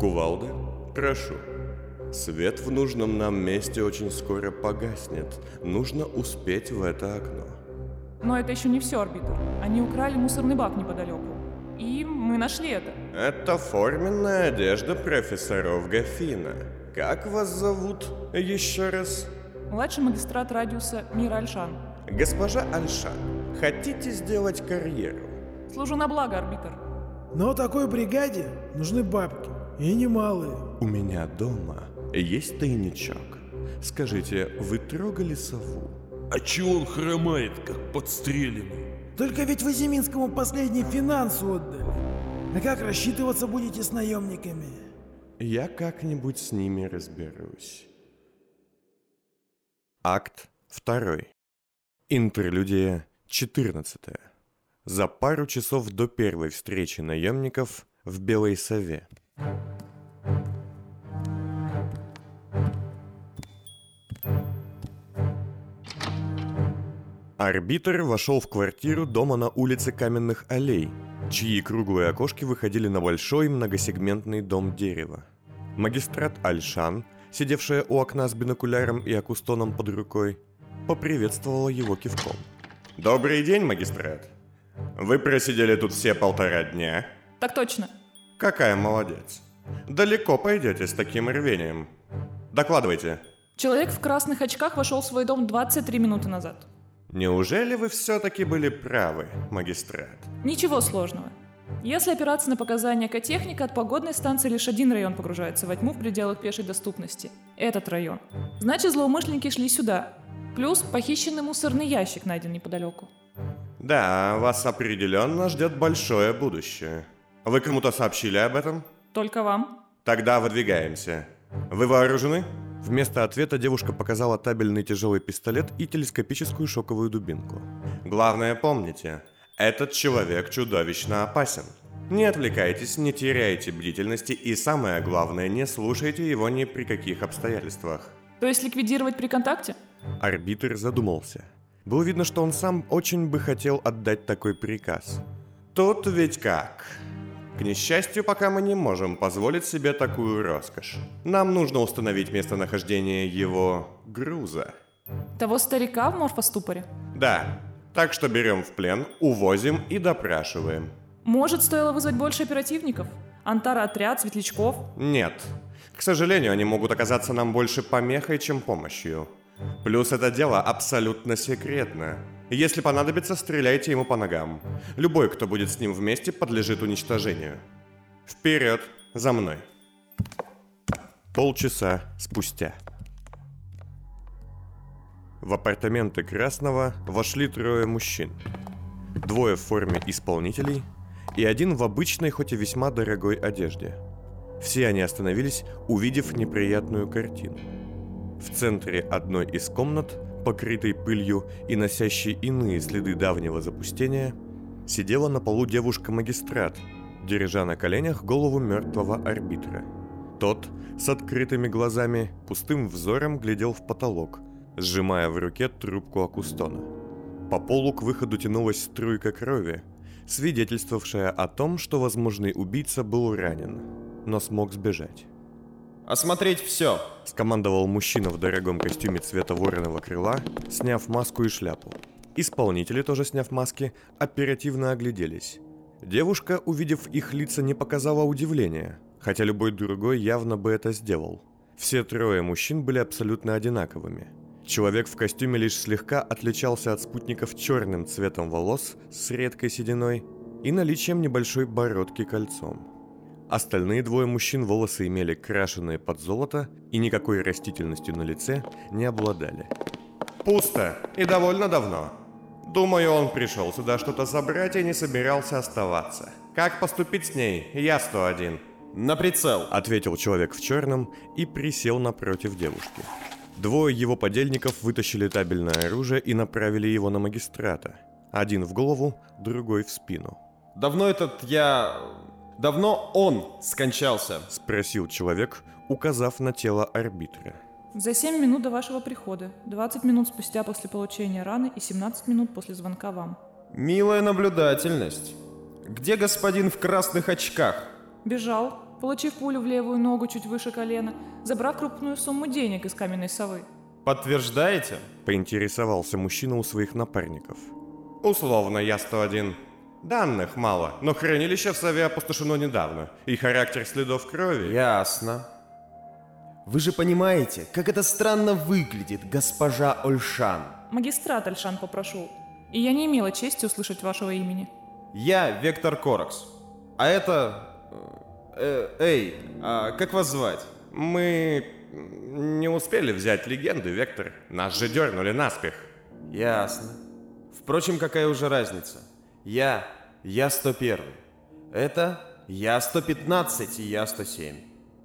Кувалда, прошу. Свет в нужном нам месте очень скоро погаснет. Нужно успеть в это окно. Но это еще не все, арбитр. Они украли мусорный бак неподалеку. И мы нашли это. Это форменная одежда профессоров Гафина. Как вас зовут еще раз? Младший магистрат радиуса Мира Альшан. Госпожа Альшан, хотите сделать карьеру? Служу на благо, арбитр. Но такой бригаде нужны бабки. И немалые. У меня дома есть тайничок. Скажите, вы трогали сову? А чего он хромает, как подстреленный? Только ведь вы Зиминскому последний финанс отдали. А как рассчитываться будете с наемниками? Я как-нибудь с ними разберусь. Акт 2. Интерлюдия 14. За пару часов до первой встречи наемников в Белой Сове. Арбитр вошел в квартиру дома на улице Каменных Аллей, чьи круглые окошки выходили на большой многосегментный дом дерева. Магистрат Альшан, сидевшая у окна с бинокуляром и акустоном под рукой, поприветствовала его кивком. «Добрый день, магистрат. Вы просидели тут все полтора дня?» Так точно. «Какая молодец. Далеко пойдете с таким рвением. Докладывайте». Человек в красных очках вошел в свой дом 23 минуты назад. Неужели вы все-таки были правы, магистрат? Ничего сложного. Если опираться на показания экотехника, от погодной станции лишь один район погружается во тьму в пределах пешей доступности. Этот район. Значит, злоумышленники шли сюда. Плюс похищенный мусорный ящик найден неподалеку. Да, вас определенно ждет большое будущее. Вы кому-то сообщили об этом? Только вам? Тогда выдвигаемся. Вы вооружены? Вместо ответа девушка показала табельный тяжелый пистолет и телескопическую шоковую дубинку. Главное помните, этот человек чудовищно опасен. Не отвлекайтесь, не теряйте бдительности и самое главное, не слушайте его ни при каких обстоятельствах. То есть ликвидировать при контакте? Арбитр задумался. Было видно, что он сам очень бы хотел отдать такой приказ. Тут ведь как? К несчастью, пока мы не можем позволить себе такую роскошь. Нам нужно установить местонахождение его груза. Того старика в морфоступоре? Да. Так что берем в плен, увозим и допрашиваем. Может, стоило вызвать больше оперативников? Антара-отряд, светлячков? Нет. К сожалению, они могут оказаться нам больше помехой, чем помощью. Плюс это дело абсолютно секретно. Если понадобится, стреляйте ему по ногам. Любой, кто будет с ним вместе, подлежит уничтожению. Вперед, за мной. Полчаса спустя. В апартаменты Красного вошли трое мужчин. Двое в форме исполнителей и один в обычной, хоть и весьма дорогой одежде. Все они остановились, увидев неприятную картину. В центре одной из комнат, покрытой пылью и носящей иные следы давнего запустения, сидела на полу девушка-магистрат, держа на коленях голову мертвого арбитра. Тот, с открытыми глазами, пустым взором глядел в потолок, сжимая в руке трубку акустона. По полу к выходу тянулась струйка крови, свидетельствовавшая о том, что возможный убийца был ранен, но смог сбежать. «Осмотреть все!» – скомандовал мужчина в дорогом костюме цвета вороного крыла, сняв маску и шляпу. Исполнители, тоже сняв маски, оперативно огляделись. Девушка, увидев их лица, не показала удивления, хотя любой другой явно бы это сделал. Все трое мужчин были абсолютно одинаковыми. Человек в костюме лишь слегка отличался от спутников черным цветом волос с редкой сединой и наличием небольшой бородки кольцом. Остальные двое мужчин волосы имели крашеные под золото и никакой растительностью на лице не обладали. Пусто и довольно давно. Думаю, он пришел сюда что-то забрать и не собирался оставаться. Как поступить с ней, я 101. «На прицел!» – ответил человек в черном и присел напротив девушки. Двое его подельников вытащили табельное оружие и направили его на магистрата. Один в голову, другой в спину. «Давно этот я... Давно он скончался?» – спросил человек, указав на тело арбитра. За 7 минут до вашего прихода, 20 минут спустя после получения раны и 17 минут после звонка вам. «Милая наблюдательность. Где господин в красных очках?» Бежал. получив пулю в левую ногу чуть выше колена, забрав крупную сумму денег из каменной совы. Подтверждаете? Поинтересовался мужчина у своих напарников. Условно, я 101. Данных мало, но хранилище в Сове опустошено недавно, и характер следов крови... Ясно. Вы же понимаете, как это странно выглядит, госпожа Ольшан. Магистрат Альшан попрошу. И я не имела чести услышать вашего имени. Я Вектор Коракс. А это... э, э, эй, а как вас звать? Мы не успели взять легенды, Вектор. Нас же дернули наспех. Ясно. Впрочем, какая уже разница? Я, я 101. Это я 115 и я 107.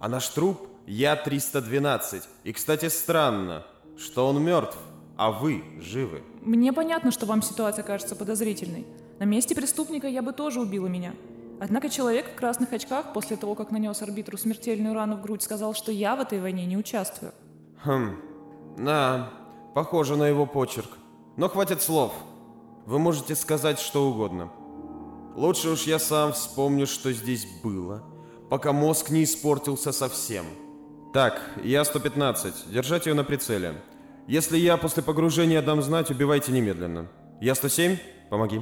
А наш труп я 312. И, кстати, странно, что он мертв, а вы живы. Мне понятно, что вам ситуация кажется подозрительной. На месте преступника я бы тоже убила меня. Однако человек в красных очках после того, как нанес арбитру смертельную рану в грудь, сказал, что я в этой войне не участвую. Хм, да, похоже на его почерк. Но хватит слов. Вы можете сказать что угодно. Лучше уж я сам вспомню, что здесь было, пока мозг не испортился совсем. Так, я 115, держать ее на прицеле. Если я после погружения дам знать, убивайте немедленно. Я 107, помоги.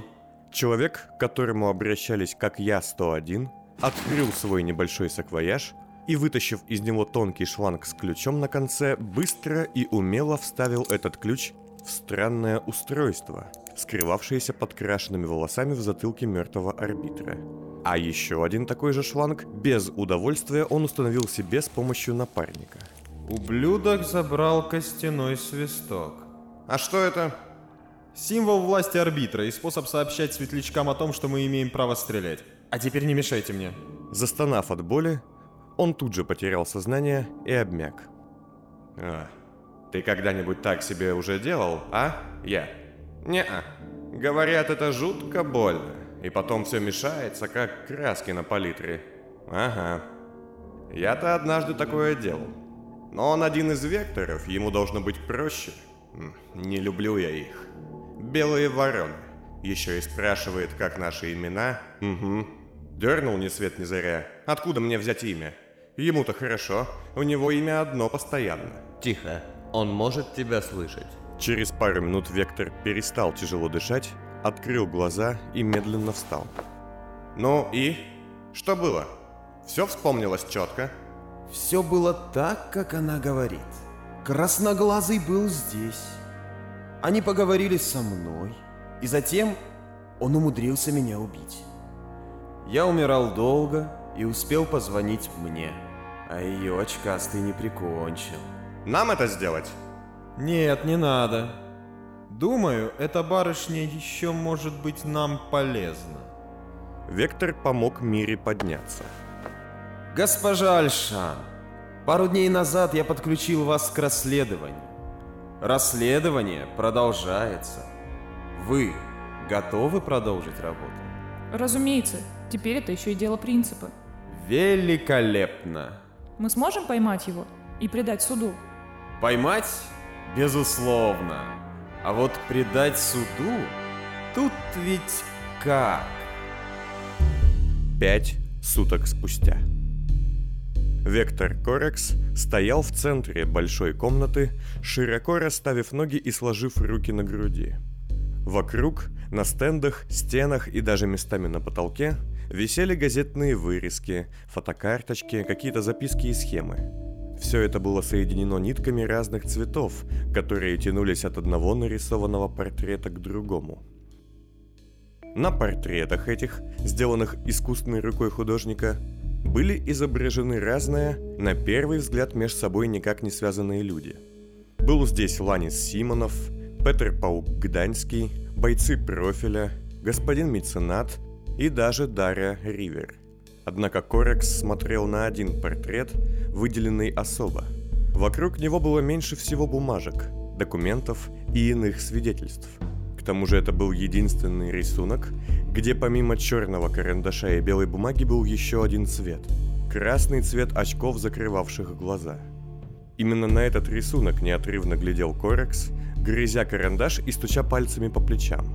Человек, к которому обращались как Я-101, открыл свой небольшой саквояж и, вытащив из него тонкий шланг с ключом на конце, быстро и умело вставил этот ключ в странное устройство, скрывавшееся под крашенными волосами в затылке мертвого арбитра. А еще один такой же шланг, без удовольствия, он установил себе с помощью напарника. Ублюдок забрал костяной свисток. А что это? Символ власти арбитра и способ сообщать светлячкам о том, что мы имеем право стрелять. А теперь не мешайте мне. Застонав от боли, он тут же потерял сознание и обмяк. А, ты когда-нибудь так себе уже делал, а? Я. Не-а. Говорят, это жутко больно. И потом все мешается, как краски на палитре. Ага. Я-то однажды такое делал. Но он один из векторов, ему должно быть проще. Не люблю я их. Белые вороны. Еще и спрашивает, как наши имена. Угу. Дернул ни свет ни заря. Откуда мне взять имя? Ему-то хорошо. У него имя одно постоянно. Тихо, он может тебя слышать. Через пару минут Вектор перестал тяжело дышать, открыл глаза и медленно встал. Ну и? Что было? Все вспомнилось четко? Все было так, как она говорит. Красноглазый был здесь. Они поговорили со мной, и затем он умудрился меня убить. Я умирал долго и успел позвонить мне, а ее очкастый не прикончил. Нам это сделать? Нет, не надо. Думаю, эта барышня еще может быть нам полезна. Вектор помог Мире подняться. Госпожа Альшан, пару дней назад я подключил вас к расследованию. Расследование продолжается. Вы готовы продолжить работу? Разумеется, теперь это еще и дело принципа. Великолепно. Мы сможем поймать его и предать суду? Поймать? Безусловно. А вот предать суду? Тут ведь как? Пять суток спустя. Вектор Корекс стоял в центре большой комнаты, широко расставив ноги и сложив руки на груди. Вокруг, на стендах, стенах и даже местами на потолке висели газетные вырезки, фотокарточки, какие-то записки и схемы. Все это было соединено нитками разных цветов, которые тянулись от одного нарисованного портрета к другому. На портретах этих, сделанных искусственной рукой художника, были изображены разные, на первый взгляд, между собой никак не связанные люди. Был здесь Ланис Симонов, Петр Паук Гданьский, бойцы профиля, господин меценат и даже Дарья Ривер. Однако Корекс смотрел на один портрет, выделенный особо. Вокруг него было меньше всего бумажек, документов и иных свидетельств. К тому же это был единственный рисунок, где помимо черного карандаша и белой бумаги был еще один цвет. Красный цвет очков, закрывавших глаза. Именно на этот рисунок неотрывно глядел Корекс, грызя карандаш и стуча пальцами по плечам.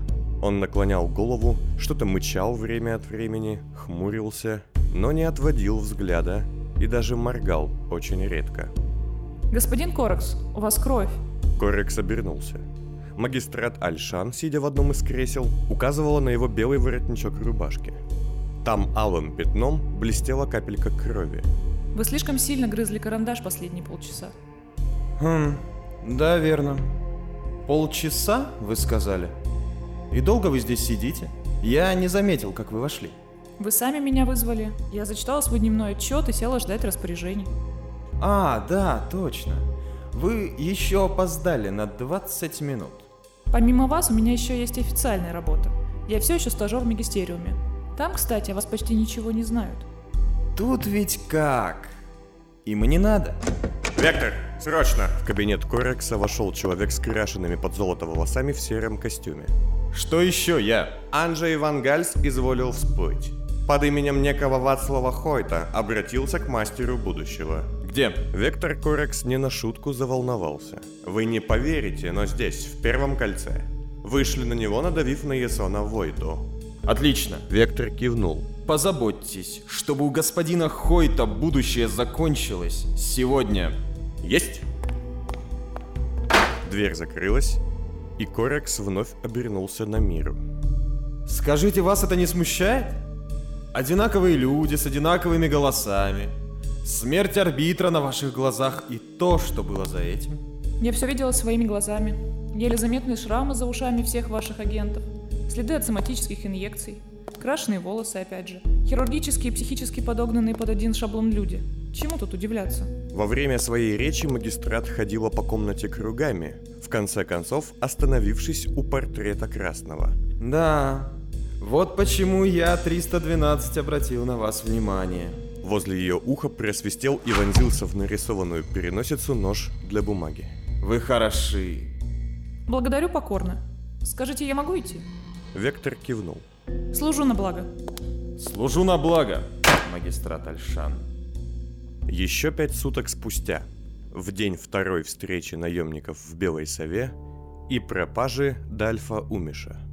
Он наклонял голову, что-то мычал время от времени, хмурился но не отводил взгляда и даже моргал очень редко. Господин Корекс, у вас кровь. Корекс обернулся. Магистрат Альшан, сидя в одном из кресел, указывала на его белый воротничок рубашки. Там алым пятном блестела капелька крови. Вы слишком сильно грызли карандаш последние полчаса. Хм, да, верно. Полчаса, вы сказали? И долго вы здесь сидите? Я не заметил, как вы вошли. Вы сами меня вызвали. Я зачитала свой дневной отчет и села ждать распоряжений. А, да, точно. Вы еще опоздали на 20 минут. Помимо вас, у меня еще есть официальная работа. Я все еще стажер в магистериуме. Там, кстати, о вас почти ничего не знают. Тут ведь как? Им и не надо. Вектор, срочно! В кабинет Корекса вошел человек с крашенными под золото волосами в сером костюме. Что еще я? Анджей Ван Гальс изволил всплыть. Под именем некого Вацлава Хойта обратился к мастеру будущего. Где? Вектор Корекс не на шутку заволновался. Вы не поверите, но здесь, в первом кольце. Вышли на него, надавив на Ясона Войду. Отлично. Вектор кивнул. Позаботьтесь, чтобы у господина Хойта будущее закончилось сегодня. Есть? Дверь закрылась, и Корекс вновь обернулся на миру. Скажите, вас это не смущает? Одинаковые люди с одинаковыми голосами. Смерть арбитра на ваших глазах и то, что было за этим. Я все видела своими глазами. Еле заметные шрамы за ушами всех ваших агентов. Следы от соматических инъекций. Крашеные волосы, опять же. Хирургические и психически подогнанные под один шаблон люди. Чему тут удивляться? Во время своей речи магистрат ходила по комнате кругами, в конце концов остановившись у портрета Красного. Да, вот почему я 312 обратил на вас внимание. Возле ее уха просвистел и вонзился в нарисованную переносицу нож для бумаги. Вы хороши. Благодарю покорно. Скажите, я могу идти? Вектор кивнул. Служу на благо. Служу на благо, магистрат Альшан. Еще пять суток спустя, в день второй встречи наемников в Белой Сове и пропажи Дальфа Умиша.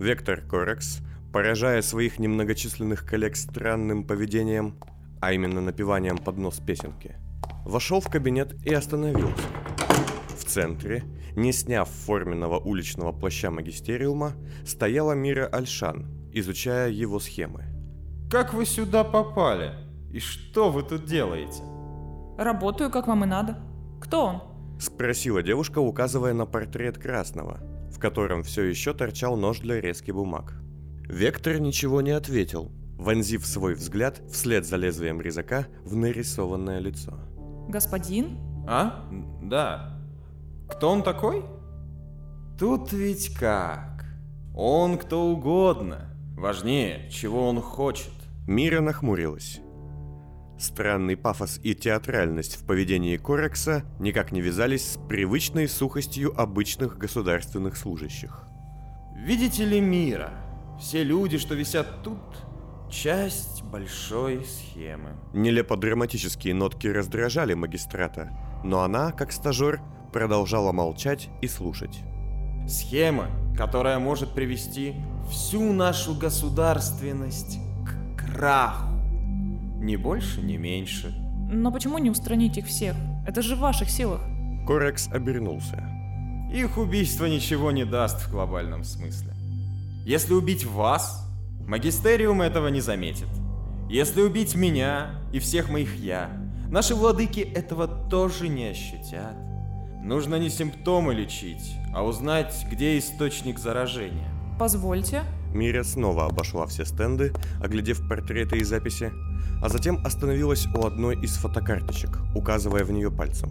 Вектор Корекс, поражая своих немногочисленных коллег странным поведением, а именно напеванием под нос песенки, вошел в кабинет и остановился. В центре, не сняв форменного уличного плаща магистериума, стояла Мира Альшан, изучая его схемы. Как вы сюда попали? И что вы тут делаете? Работаю, как вам и надо. Кто он? Спросила девушка, указывая на портрет Красного, в котором все еще торчал нож для резки бумаг. Вектор ничего не ответил, вонзив свой взгляд вслед за лезвием резака в нарисованное лицо. Господин? А? Да. Кто он такой? Тут ведь как? Он кто угодно. Важнее, чего он хочет. Мира нахмурилась. Странный пафос и театральность в поведении Корекса никак не вязались с привычной сухостью обычных государственных служащих. Видите ли мира? Все люди, что висят тут, часть большой схемы. Нелепо-драматические нотки раздражали магистрата, но она, как стажер, продолжала молчать и слушать. Схема, которая может привести всю нашу государственность к краху. Ни больше, ни меньше. Но почему не устранить их всех? Это же в ваших силах. Корекс обернулся. Их убийство ничего не даст в глобальном смысле. Если убить вас, магистериум этого не заметит. Если убить меня и всех моих я, наши владыки этого тоже не ощутят. Нужно не симптомы лечить, а узнать, где источник заражения. Позвольте. Миря снова обошла все стенды, оглядев портреты и записи, а затем остановилась у одной из фотокарточек, указывая в нее пальцем.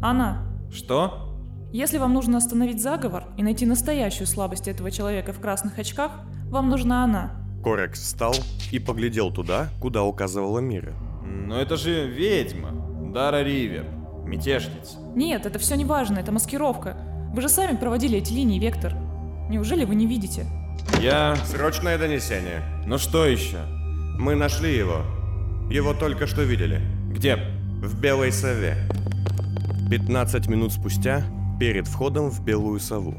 Она. Что? Если вам нужно остановить заговор и найти настоящую слабость этого человека в красных очках, вам нужна она. Корекс встал и поглядел туда, куда указывала Мира. Но это же ведьма. Дара Ривер. Мятежница. Нет, это все не важно, это маскировка. Вы же сами проводили эти линии, Вектор. Неужели вы не видите? Я... Срочное донесение. Ну что еще? Мы нашли его. Его только что видели. Где? В Белой Сове. 15 минут спустя, перед входом в Белую Сову.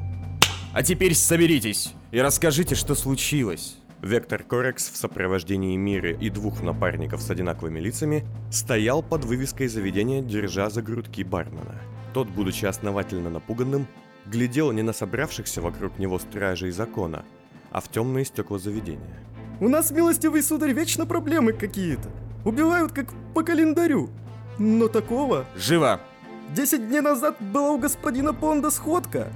А теперь соберитесь и расскажите, что случилось. Вектор Корекс в сопровождении Миры и двух напарников с одинаковыми лицами стоял под вывеской заведения, держа за грудки бармена. Тот, будучи основательно напуганным, глядел не на собравшихся вокруг него стражей закона, а в темные стекла заведения. У нас, милостивый сударь, вечно проблемы какие-то. Убивают как по календарю. Но такого... Живо! Десять дней назад была у господина Понда сходка.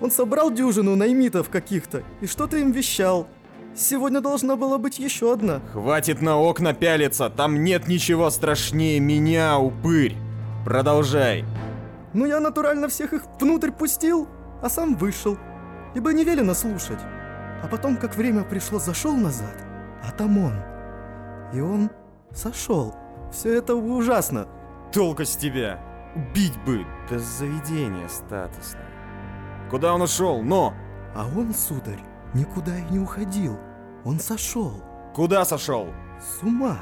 Он собрал дюжину наймитов каких-то и что-то им вещал. Сегодня должна была быть еще одна. Хватит на окна пялиться, там нет ничего страшнее меня, упырь. Продолжай. Ну я натурально всех их внутрь пустил, а сам вышел. Ибо не велено слушать. А потом, как время пришло, зашел назад, а там он. И он сошел. Все это ужасно. Толку с тебя. Убить бы. Да заведение статусное. Куда он ушел? Но! А он, сударь, никуда и не уходил. Он сошел. Куда сошел? С ума.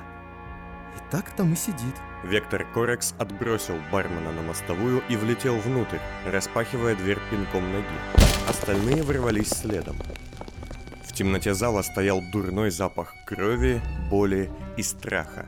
И так там и сидит. Вектор Корекс отбросил бармена на мостовую и влетел внутрь, распахивая дверь пинком ноги. Остальные ворвались следом. В темноте зала стоял дурной запах крови, боли и страха.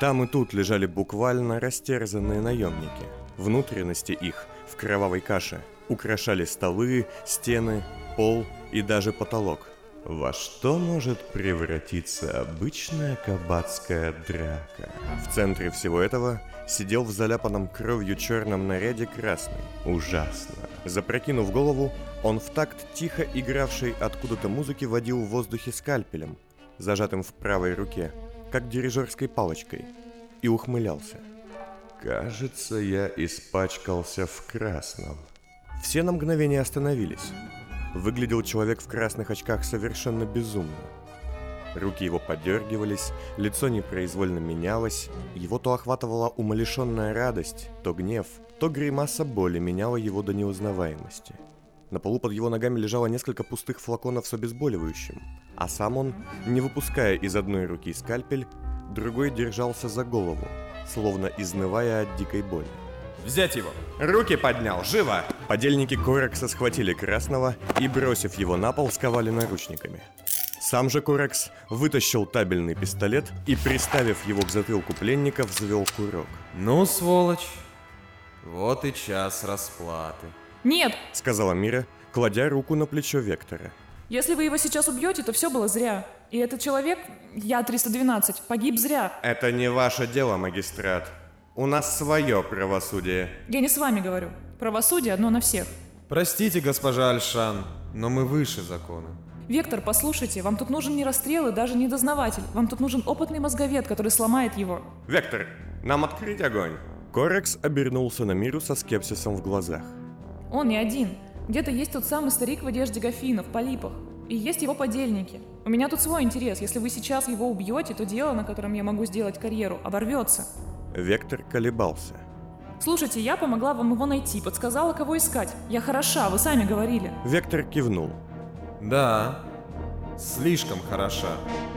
Там и тут лежали буквально растерзанные наемники. Внутренности их в кровавой каше украшали столы, стены, пол и даже потолок. Во что может превратиться обычная кабацкая драка? В центре всего этого сидел в заляпанном кровью черном наряде красный. Ужасно. Запрокинув голову, он в такт тихо игравшей откуда-то музыки водил в воздухе скальпелем, зажатым в правой руке, как дирижерской палочкой, и ухмылялся. «Кажется, я испачкался в красном». Все на мгновение остановились. Выглядел человек в красных очках совершенно безумно. Руки его подергивались, лицо непроизвольно менялось, его то охватывала умалишенная радость, то гнев, то гримаса боли меняла его до неузнаваемости. На полу под его ногами лежало несколько пустых флаконов с обезболивающим, а сам он, не выпуская из одной руки скальпель, другой держался за голову, словно изнывая от дикой боли. Взять его. Руки поднял, живо! Подельники Корекса схватили Красного и, бросив его на пол, сковали наручниками. Сам же Корекс вытащил табельный пистолет и, приставив его к затылку пленника, взвел курок. Ну, сволочь. Вот и час расплаты. Нет! Сказала Мира, кладя руку на плечо Вектора. Если вы его сейчас убьете, то все было зря. И этот человек, я 312, погиб зря. Это не ваше дело, магистрат. У нас свое правосудие. Я не с вами говорю. Правосудие одно на всех. Простите, госпожа Альшан, но мы выше закона. Вектор, послушайте, вам тут нужен не расстрел и даже не дознаватель. Вам тут нужен опытный мозговед, который сломает его. Вектор, нам открыть огонь. Корекс обернулся на Миру со скепсисом в глазах. Он не один. Где-то есть тот самый старик в одежде Гафина, в полипах. И есть его подельники. У меня тут свой интерес. Если вы сейчас его убьете, то дело, на котором я могу сделать карьеру, оборвется. Вектор колебался. Слушайте, я помогла вам его найти, подсказала, кого искать. Я хороша, вы сами говорили. Вектор кивнул Да, слишком хороша.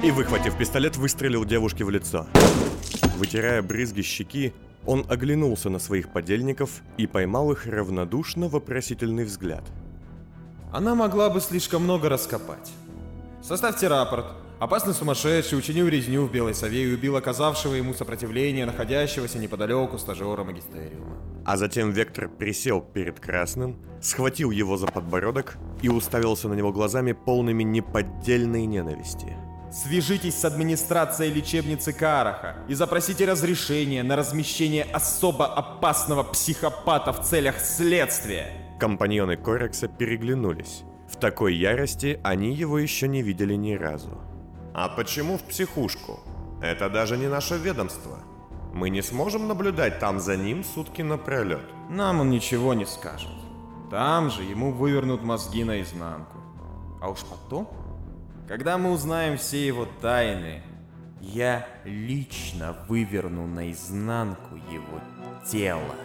и, выхватив пистолет, выстрелил девушке в лицо. Вытирая брызги щеки, он оглянулся на своих подельников и поймал их равнодушно вопросительный взгляд. Она могла бы слишком много раскопать. Составьте рапорт. Опасный сумасшедший учинил резню в Белой Сове и убил оказавшего ему сопротивление, находящегося неподалеку стажера магистериума. А затем Вектор присел перед Красным, схватил его за подбородок и уставился на него глазами полными неподдельной ненависти. Свяжитесь с администрацией лечебницы Караха и запросите разрешение на размещение особо опасного психопата в целях следствия. Компаньоны Корекса переглянулись. В такой ярости они его еще не видели ни разу. А почему в психушку? Это даже не наше ведомство. Мы не сможем наблюдать там за ним сутки напролет. Нам он ничего не скажет. Там же ему вывернут мозги наизнанку. А уж потом, когда мы узнаем все его тайны, я лично выверну наизнанку его тело.